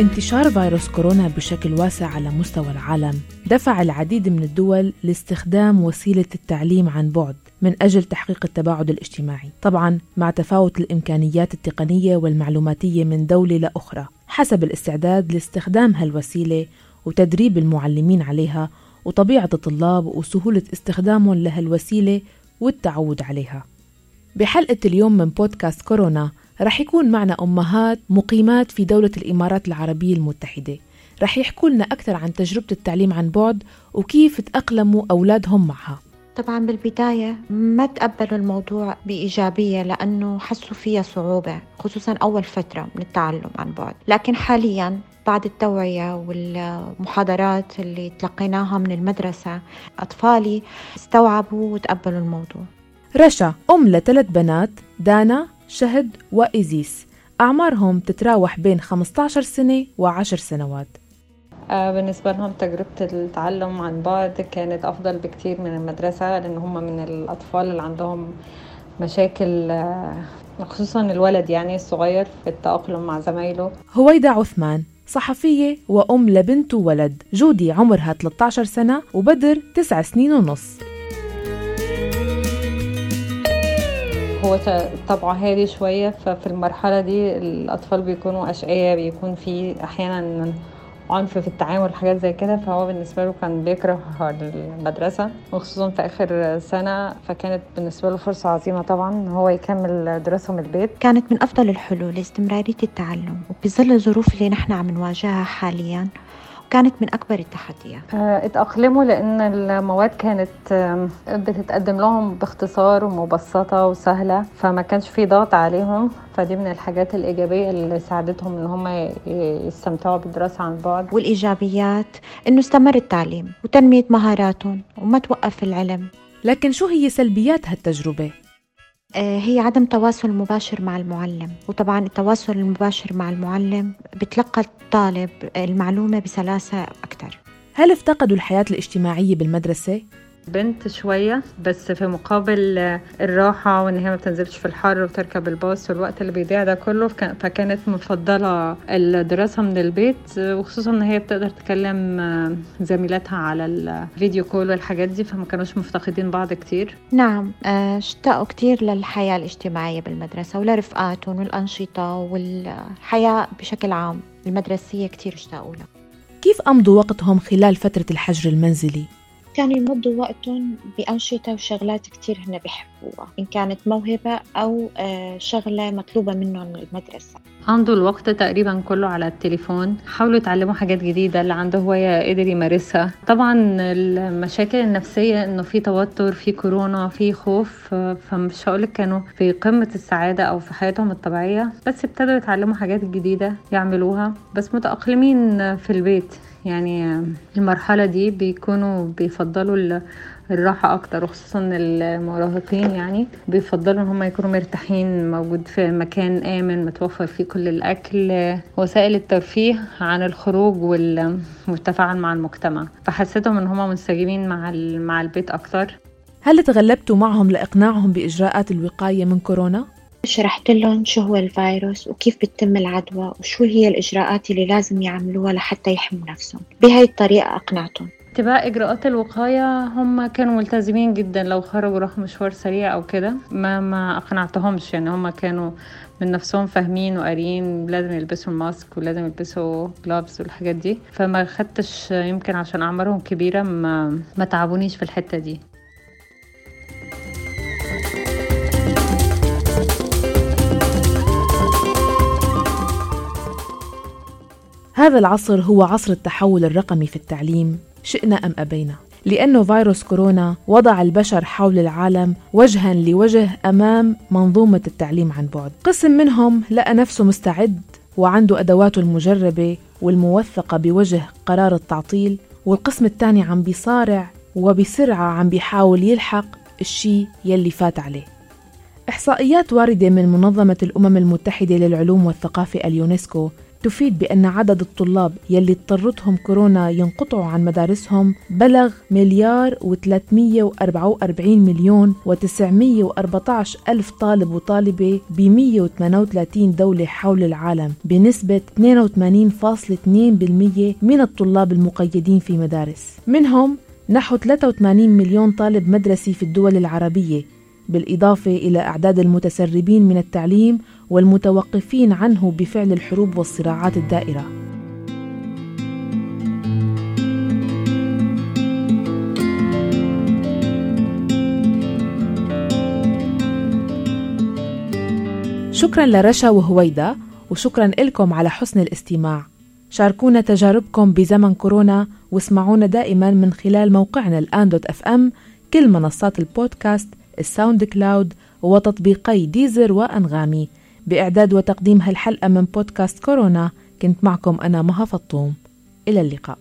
انتشار فيروس كورونا بشكل واسع على مستوى العالم دفع العديد من الدول لاستخدام وسيلة التعليم عن بعد من أجل تحقيق التباعد الاجتماعي. طبعا مع تفاوت الإمكانيات التقنية والمعلوماتية من دولة لأخرى حسب الاستعداد لاستخدام هالوسيلة وتدريب المعلمين عليها وطبيعة الطلاب وسهولة استخدامهم لهالوسيلة والتعود عليها. بحلقة اليوم من بودكاست كورونا رح يكون معنا أمهات مقيمات في دولة الإمارات العربية المتحدة. رح يحكوا لنا أكثر عن تجربة التعليم عن بعد وكيف تأقلموا أولادهم معها. طبعا بالبداية ما تقبلوا الموضوع بإيجابية لأنه حسوا فيها صعوبة خصوصا أول فترة من التعلم عن بعد. لكن حاليا بعد التوعية والمحاضرات اللي تلقيناها من المدرسة أطفالي استوعبوا وتقبلوا الموضوع. رشا أم لثلاث بنات دانا شهد وإيزيس. أعمارهم تتراوح بين 15 سنة و10 سنوات. آه، بالنسبة لهم تجربة التعلم عن بعد كانت أفضل بكتير من المدرسة لأن هم من الأطفال اللي عندهم مشاكل آه، خصوصا الولد يعني الصغير في التأقلم مع زمايله. هويدا عثمان صحفية وأم لبنت وولد جودي عمرها 13 سنة وبدر 9 سنين ونص. هو طبعه هادي شوية ففي المرحلة دي الأطفال بيكونوا أشقياء بيكون في أحيانا عنف في التعامل حاجات زي كده. فهو بالنسبة له كان بيكره المدرسة وخصوصا في آخر سنة فكانت بالنسبة له فرصة عظيمة طبعا إن هو يكمل دراسته من البيت. كانت من أفضل الحلول لاستمرارية التعلم وبظل الظروف اللي نحن عم نواجهها حاليا. كانت من أكبر التحديات. آه، اتأقلموا لأن المواد كانت بتتقدم لهم باختصار ومبسطة وسهلة فما كانش في ضغط عليهم. فدي من الحاجات الإيجابية اللي ساعدتهم إن هم يستمتعوا بالدراسة عن بعد. والإيجابيات إنه استمر التعليم وتنمية مهاراتهم وما توقف العلم. لكن شو هي سلبيات هالتجربة؟ آه، هي عدم تواصل مباشر مع المعلم وطبعا التواصل المباشر مع المعلم بتلقى الطالب المعلومة بسلاسة أكثر هل افتقدوا الحياة الاجتماعية بالمدرسة؟ بنت شوية بس في مقابل الراحة وإن هي ما بتنزلش في الحر وتركب الباص والوقت اللي بيضيع ده كله فكانت مفضلة الدراسة من البيت وخصوصا إن هي بتقدر تكلم زميلاتها على الفيديو كول والحاجات دي فما كانوش مفتقدين بعض كتير نعم آه، اشتاقوا كتير للحياة الاجتماعية بالمدرسة ولرفقاتهم والأنشطة والحياة بشكل عام المدرسية كتير اشتاقوا لها كيف أمضوا وقتهم خلال فترة الحجر المنزلي؟ كانوا يمضوا وقتهم بأنشطة وشغلات كتير هن بيحبوها إن كانت موهبة أو آه، شغلة مطلوبة منهم من المدرسة. عنده الوقت تقريبا كله على التليفون. حاولوا يتعلموا حاجات جديدة اللي عنده هواية قدر يمارسها. طبعا المشاكل النفسية إنه في توتر في كورونا في خوف فمش هقولك كانوا في قمة السعادة أو في حياتهم الطبيعية بس ابتدوا يتعلموا حاجات جديدة يعملوها. بس متأقلمين في البيت. يعني المرحلة دي بيكونوا بيفضلوا الراحة أكتر وخصوصا المراهقين يعني بيفضلوا إن هم يكونوا مرتاحين موجود في مكان آمن متوفر فيه كل الأكل وسائل الترفيه عن الخروج والتفاعل مع المجتمع. فحسيتهم إن هم منسجمين مع مع البيت أكتر. هل تغلبتوا معهم لإقناعهم بإجراءات الوقاية من كورونا؟ شرحت لهم شو هو الفيروس وكيف بتتم العدوى وشو هي الإجراءات اللي لازم يعملوها لحتى يحموا نفسهم. بهاي الطريقة أقنعتهم. اتباع إجراءات الوقاية هم كانوا ملتزمين جدا لو خرجوا راحوا مشوار سريع أو كده. ما ما أقنعتهمش يعني هم كانوا من نفسهم فاهمين وقاريين لازم يلبسوا الماسك ولازم يلبسوا جلافز والحاجات دي. فما خدتش يمكن عشان أعمارهم كبيرة ما ما تعبونيش في الحتة دي. هذا العصر هو عصر التحول الرقمي في التعليم. شئنا أم أبينا. لأنه فيروس كورونا وضع البشر حول العالم وجها لوجه أمام منظومة التعليم عن بعد. قسم منهم لقى نفسه مستعد وعنده أدواته المجربة والموثقة بوجه قرار التعطيل والقسم الثاني عم بيصارع وبسرعة عم بيحاول يلحق الشيء يلي فات عليه. إحصائيات واردة من منظمة الأمم المتحدة للعلوم والثقافة اليونسكو تفيد بأن عدد الطلاب يلي اضطرتهم كورونا ينقطعوا عن مدارسهم بلغ مليار و344 مليون و914 ألف طالب وطالبة ب 138 دولة حول العالم بنسبة 82.2% من الطلاب المقيدين في مدارس. منهم نحو 83 مليون طالب مدرسي في الدول العربية بالإضافة إلى أعداد المتسربين من التعليم والمتوقفين عنه بفعل الحروب والصراعات الدائرة. شكرا لرشا وهويدا وشكرا لكم على حسن الاستماع شاركونا تجاربكم بزمن كورونا واسمعونا دائما من خلال موقعنا الآن دوت اف إم كل منصات البودكاست ال SoundCloud وتطبيقي Deezer وأنغامي بإعداد وتقديم هالحلقة من بودكاست كورونا كنت معكم أنا مها فطوم. إلى اللقاء.